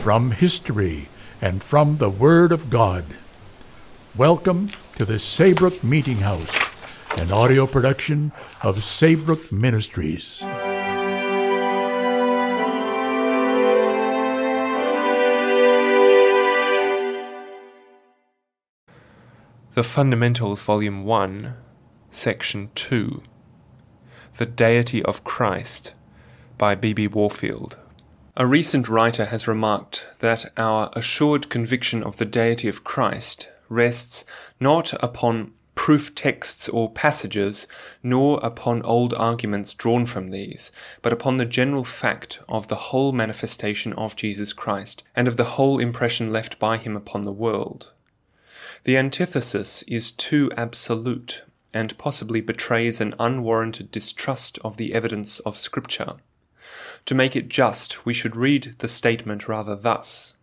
from history, and from the Word of God. Welcome to the Saybrook Meeting House, an audio production of Saybrook Ministries. The Fundamentals, Volume 1, Section 2 The Deity of Christ by B.B. Warfield. A recent writer has remarked that our assured conviction of the deity of Christ rests not upon proof texts or passages, nor upon old arguments drawn from these, but upon the general fact of the whole manifestation of Jesus Christ, and of the whole impression left by him upon the world. The antithesis is too absolute, and possibly betrays an unwarranted distrust of the evidence of Scripture. To make it just, we should read the statement rather thus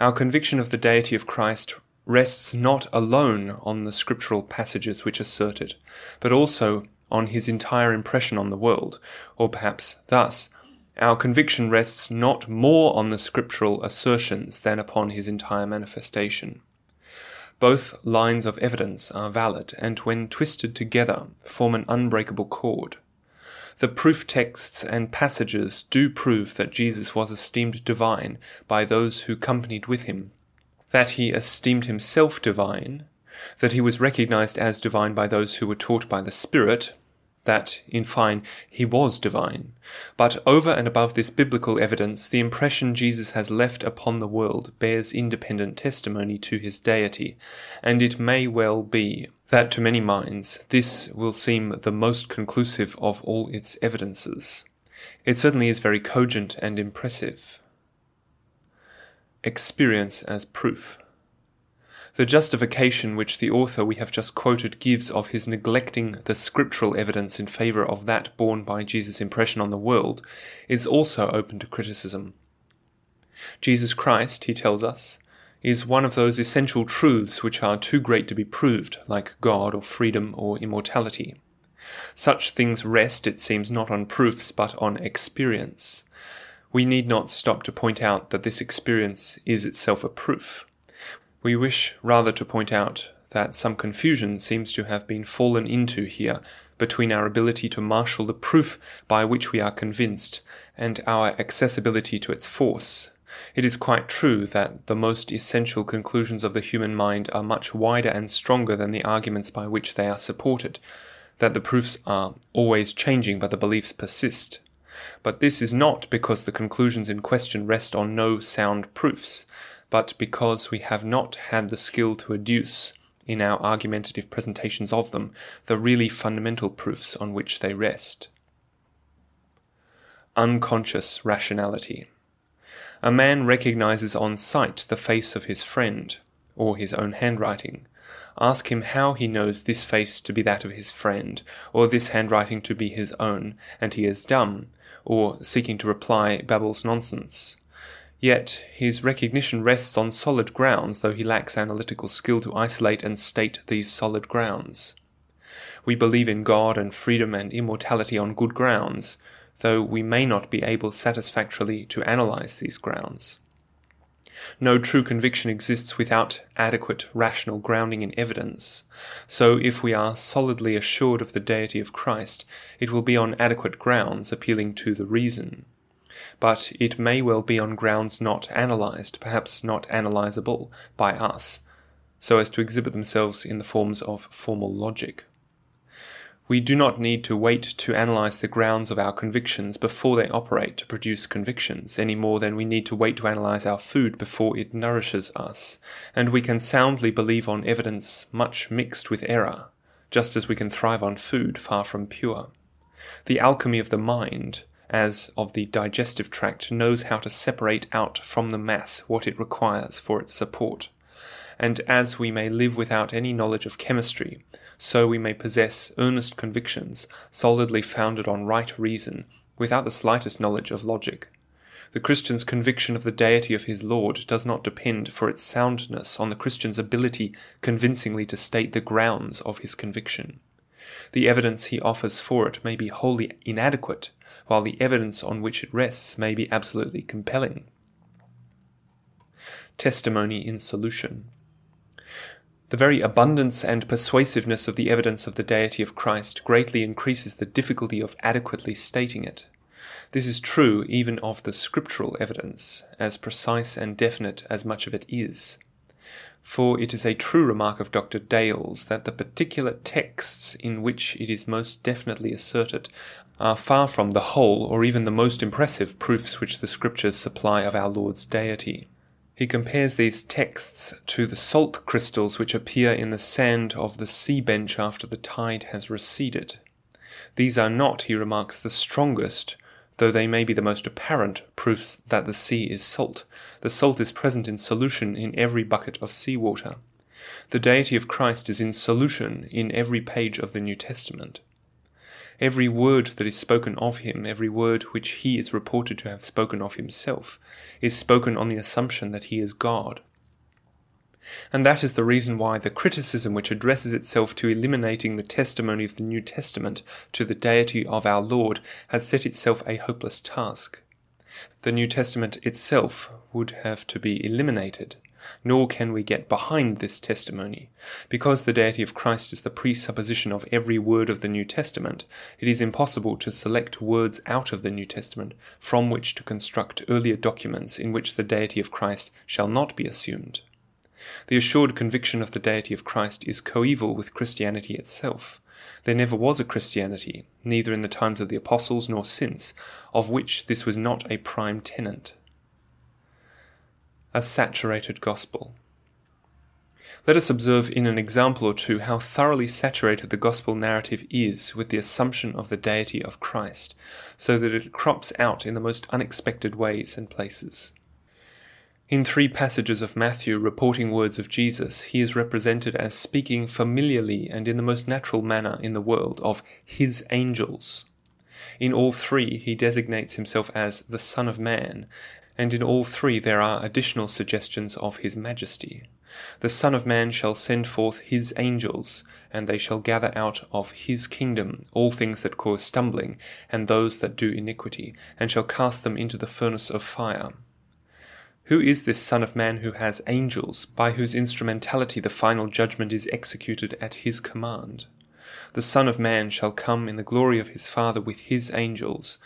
Our conviction of the deity of Christ rests not alone on the scriptural passages which assert it, but also on his entire impression on the world, or perhaps thus our conviction rests not more on the scriptural assertions than upon his entire manifestation. Both lines of evidence are valid, and when twisted together form an unbreakable cord. The proof texts and passages do prove that Jesus was esteemed divine by those who companied with him, that he esteemed himself divine, that he was recognized as divine by those who were taught by the Spirit, that, in fine, he was divine. But over and above this biblical evidence, the impression Jesus has left upon the world bears independent testimony to his deity, and it may well be that to many minds this will seem the most conclusive of all its evidences. It certainly is very cogent and impressive. Experience as proof. The justification which the author we have just quoted gives of his neglecting the scriptural evidence in favour of that borne by Jesus' impression on the world is also open to criticism. Jesus Christ, he tells us, is one of those essential truths which are too great to be proved, like God or freedom or immortality. Such things rest, it seems, not on proofs but on experience. We need not stop to point out that this experience is itself a proof. We wish rather to point out that some confusion seems to have been fallen into here between our ability to marshal the proof by which we are convinced and our accessibility to its force. It is quite true that the most essential conclusions of the human mind are much wider and stronger than the arguments by which they are supported, that the proofs are always changing but the beliefs persist. But this is not because the conclusions in question rest on no sound proofs but because we have not had the skill to adduce, in our argumentative presentations of them, the really fundamental proofs on which they rest. Unconscious rationality. A man recognizes on sight the face of his friend, or his own handwriting. Ask him how he knows this face to be that of his friend, or this handwriting to be his own, and he is dumb, or, seeking to reply, babbles nonsense. Yet his recognition rests on solid grounds, though he lacks analytical skill to isolate and state these solid grounds. We believe in God and freedom and immortality on good grounds, though we may not be able satisfactorily to analyze these grounds. No true conviction exists without adequate rational grounding in evidence. So, if we are solidly assured of the deity of Christ, it will be on adequate grounds appealing to the reason but it may well be on grounds not analysed, perhaps not analysable, by us, so as to exhibit themselves in the forms of formal logic. We do not need to wait to analyse the grounds of our convictions before they operate to produce convictions, any more than we need to wait to analyse our food before it nourishes us, and we can soundly believe on evidence much mixed with error, just as we can thrive on food far from pure. The alchemy of the mind, as of the digestive tract, knows how to separate out from the mass what it requires for its support. And as we may live without any knowledge of chemistry, so we may possess earnest convictions solidly founded on right reason, without the slightest knowledge of logic. The Christian's conviction of the deity of his Lord does not depend for its soundness on the Christian's ability convincingly to state the grounds of his conviction. The evidence he offers for it may be wholly inadequate, while the evidence on which it rests may be absolutely compelling. Testimony in solution. The very abundance and persuasiveness of the evidence of the deity of Christ greatly increases the difficulty of adequately stating it. This is true even of the scriptural evidence, as precise and definite as much of it is. For it is a true remark of Dr. Dale's that the particular texts in which it is most definitely asserted are far from the whole or even the most impressive proofs which the scriptures supply of our Lord's deity. He compares these texts to the salt crystals which appear in the sand of the sea bench after the tide has receded. These are not, he remarks, the strongest, though they may be the most apparent proofs that the sea is salt. The salt is present in solution in every bucket of sea water. The deity of Christ is in solution in every page of the New Testament. Every word that is spoken of him, every word which he is reported to have spoken of himself, is spoken on the assumption that he is God. And that is the reason why the criticism which addresses itself to eliminating the testimony of the New Testament to the deity of our Lord has set itself a hopeless task. The New Testament itself would have to be eliminated, nor can we get behind this testimony. Because the deity of Christ is the presupposition of every word of the New Testament, it is impossible to select words out of the New Testament from which to construct earlier documents in which the deity of Christ shall not be assumed. The assured conviction of the deity of Christ is coeval with Christianity itself. There never was a Christianity, neither in the times of the apostles nor since, of which this was not a prime tenet. A saturated gospel. Let us observe in an example or two how thoroughly saturated the gospel narrative is with the assumption of the deity of Christ, so that it crops out in the most unexpected ways and places. In three passages of Matthew reporting words of Jesus, he is represented as speaking familiarly and in the most natural manner in the world of his angels. In all three, he designates himself as the Son of Man, and in all three there are additional suggestions of his majesty. The Son of Man shall send forth his angels, and they shall gather out of his kingdom all things that cause stumbling, and those that do iniquity, and shall cast them into the furnace of fire. Who is this Son of Man who has angels, by whose instrumentality the final judgment is executed at his command? The Son of Man shall come in the glory of his Father with his angels,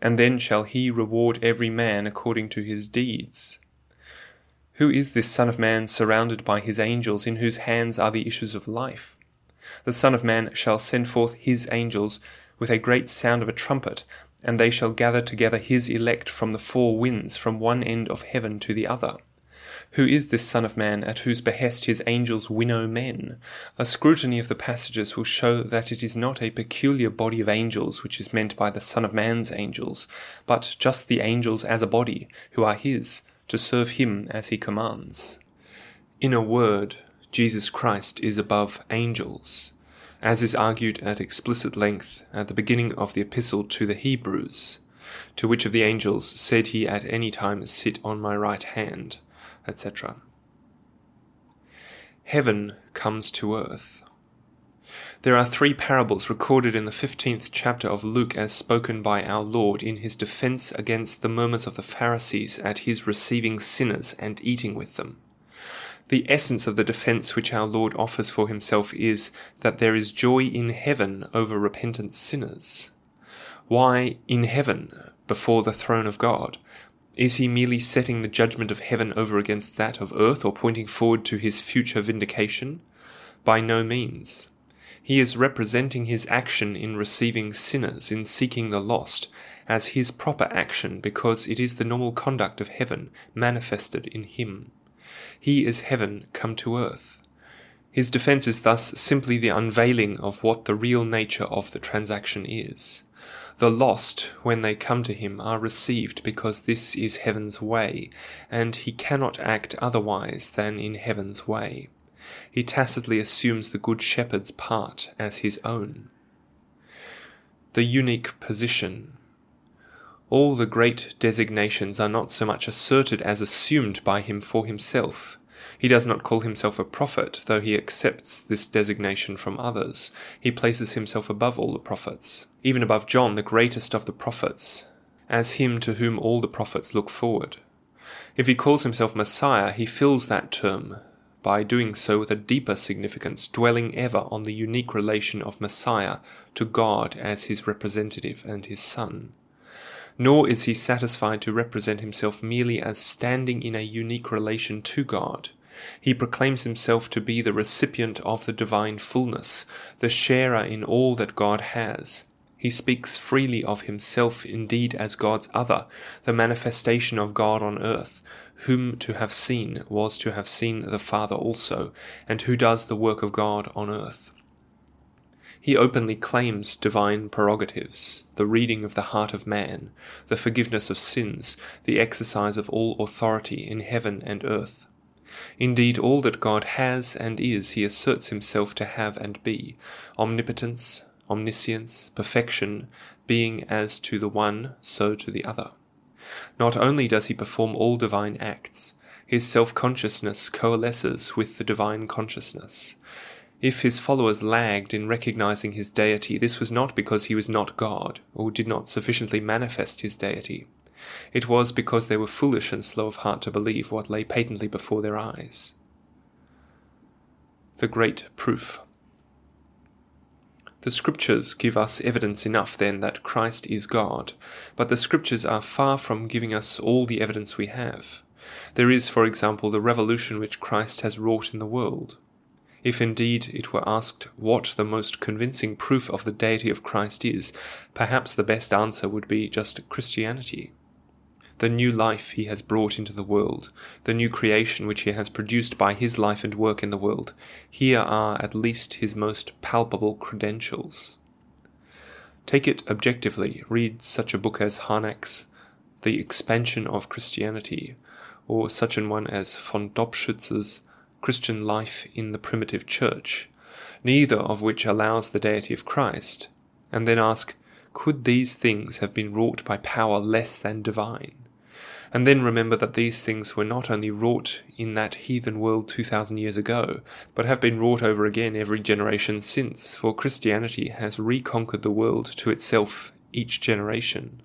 and then shall he reward every man according to his deeds. Who is this Son of Man surrounded by his angels, in whose hands are the issues of life? The Son of Man shall send forth his angels with a great sound of a trumpet, and they shall gather together his elect from the four winds, from one end of heaven to the other. Who is this Son of Man at whose behest his angels winnow men? A scrutiny of the passages will show that it is not a peculiar body of angels which is meant by the Son of Man's angels, but just the angels as a body, who are his, to serve him as he commands. In a word, Jesus Christ is above angels as is argued at explicit length at the beginning of the epistle to the Hebrews, to which of the angels said he at any time, Sit on my right hand, etc. Heaven comes to earth. There are three parables recorded in the 15th chapter of Luke as spoken by our Lord in his defense against the murmurs of the Pharisees at his receiving sinners and eating with them. The essence of the defense which our Lord offers for himself is that there is joy in heaven over repentant sinners. Why in heaven, before the throne of God? Is he merely setting the judgment of heaven over against that of earth or pointing forward to his future vindication? By no means. He is representing his action in receiving sinners, in seeking the lost, as his proper action because it is the normal conduct of heaven manifested in him. He is heaven come to earth. His defense is thus simply the unveiling of what the real nature of the transaction is. The lost, when they come to him, are received because this is heaven's way, and he cannot act otherwise than in heaven's way. He tacitly assumes the Good Shepherd's part as his own. The unique position. All the great designations are not so much asserted as assumed by him for himself. He does not call himself a prophet, though he accepts this designation from others. He places himself above all the prophets, even above John, the greatest of the prophets, as him to whom all the prophets look forward. If he calls himself Messiah, he fills that term by doing so with a deeper significance, dwelling ever on the unique relation of Messiah to God as his representative and his Son. Nor is he satisfied to represent himself merely as standing in a unique relation to God. He proclaims himself to be the recipient of the divine fullness, the sharer in all that God has. He speaks freely of himself indeed as God's other, the manifestation of God on earth, whom to have seen was to have seen the Father also, and who does the work of God on earth. He openly claims divine prerogatives, the reading of the heart of man, the forgiveness of sins, the exercise of all authority in heaven and earth. Indeed, all that God has and is, he asserts himself to have and be omnipotence, omniscience, perfection, being as to the one, so to the other. Not only does he perform all divine acts, his self consciousness coalesces with the divine consciousness. If his followers lagged in recognizing his deity, this was not because he was not God, or did not sufficiently manifest his deity. It was because they were foolish and slow of heart to believe what lay patently before their eyes. The Great Proof The Scriptures give us evidence enough, then, that Christ is God, but the Scriptures are far from giving us all the evidence we have. There is, for example, the revolution which Christ has wrought in the world. If indeed it were asked what the most convincing proof of the deity of Christ is, perhaps the best answer would be just Christianity the new life he has brought into the world, the new creation which he has produced by his life and work in the world, here are at least his most palpable credentials. Take it objectively, read such a book as Harnack's The Expansion of Christianity, or such an one as von Dobschutz's Christian Life in the Primitive Church, neither of which allows the deity of Christ, and then ask, could these things have been wrought by power less than divine? And then remember that these things were not only wrought in that heathen world 2,000 years ago, but have been wrought over again every generation since, for Christianity has reconquered the world to itself each generation.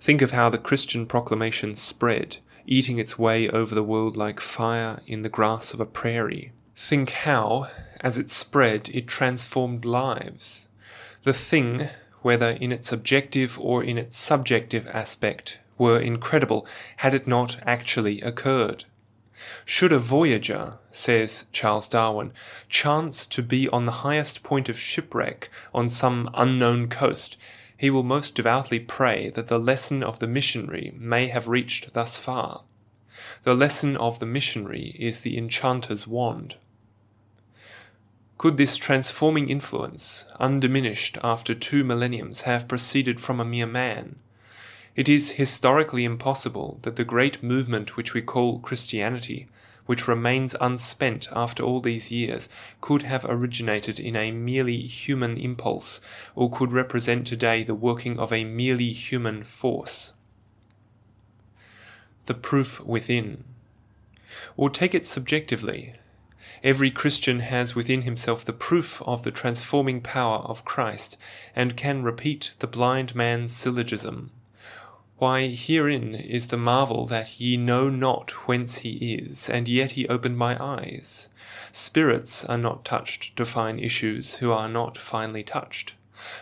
Think of how the Christian proclamation spread, eating its way over the world like fire in the grass of a prairie. Think how, as it spread, it transformed lives. The thing, whether in its objective or in its subjective aspect, were incredible had it not actually occurred. Should a voyager, says Charles Darwin, chance to be on the highest point of shipwreck on some unknown coast, he will most devoutly pray that the lesson of the missionary may have reached thus far. The lesson of the missionary is the enchanter's wand. Could this transforming influence, undiminished after two millenniums, have proceeded from a mere man? It is historically impossible that the great movement which we call Christianity, which remains unspent after all these years, could have originated in a merely human impulse, or could represent today the working of a merely human force. The proof within. Or take it subjectively. Every Christian has within himself the proof of the transforming power of Christ, and can repeat the blind man's syllogism why, herein is the marvel that ye know not whence he is, and yet he opened my eyes. Spirits are not touched to fine issues who are not finely touched.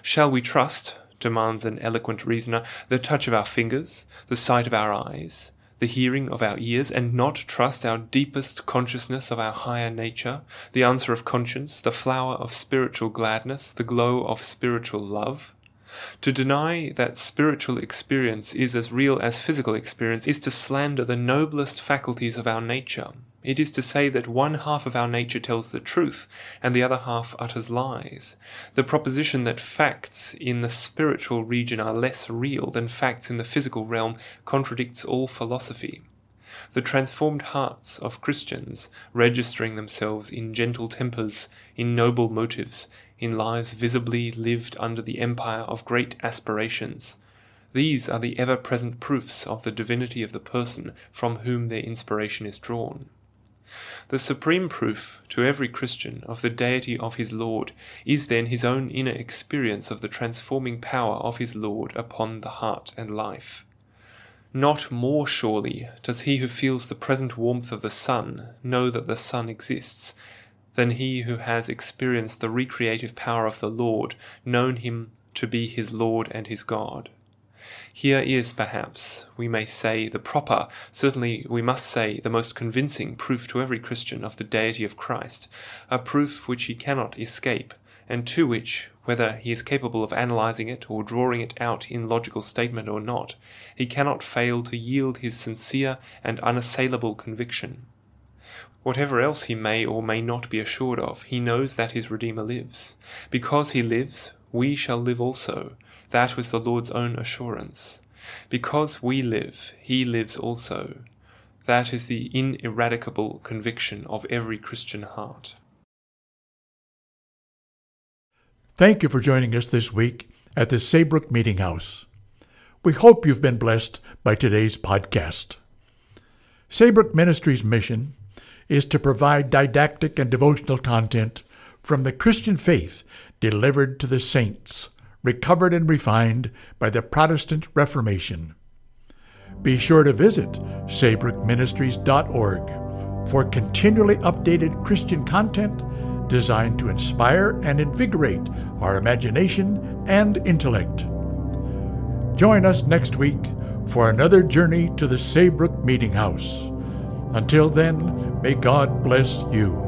Shall we trust, demands an eloquent reasoner, the touch of our fingers, the sight of our eyes, the hearing of our ears, and not trust our deepest consciousness of our higher nature, the answer of conscience, the flower of spiritual gladness, the glow of spiritual love? To deny that spiritual experience is as real as physical experience is to slander the noblest faculties of our nature, It is to say that one half of our nature tells the truth, and the other half utters lies. The proposition that facts in the spiritual region are less real than facts in the physical realm contradicts all philosophy. The transformed hearts of Christians, registering themselves in gentle tempers, in noble motives, in lives visibly lived under the empire of great aspirations, these are the ever present proofs of the divinity of the person from whom their inspiration is drawn. The supreme proof to every Christian of the deity of his Lord is then his own inner experience of the transforming power of his Lord upon the heart and life. Not more surely does he who feels the present warmth of the sun know that the sun exists, than he who has experienced the recreative power of the Lord, known him to be his Lord and his God. Here is, perhaps, we may say, the proper, certainly we must say, the most convincing proof to every Christian of the deity of Christ, a proof which he cannot escape, and to which, whether he is capable of analyzing it or drawing it out in logical statement or not, he cannot fail to yield his sincere and unassailable conviction. Whatever else he may or may not be assured of, he knows that his Redeemer lives. Because he lives, we shall live also, that was the Lord's own assurance. Because we live, he lives also. That is the ineradicable conviction of every Christian heart. Thank you for joining us this week at the Saybrook Meeting House. We hope you've been blessed by today's podcast. Saybrook Ministries' mission is to provide didactic and devotional content from the Christian faith delivered to the saints recovered and refined by the Protestant Reformation. Be sure to visit saybrookministries.org for continually updated Christian content designed to inspire and invigorate our imagination and intellect. Join us next week for another journey to the Saybrook Meeting House. Until then, may God bless you.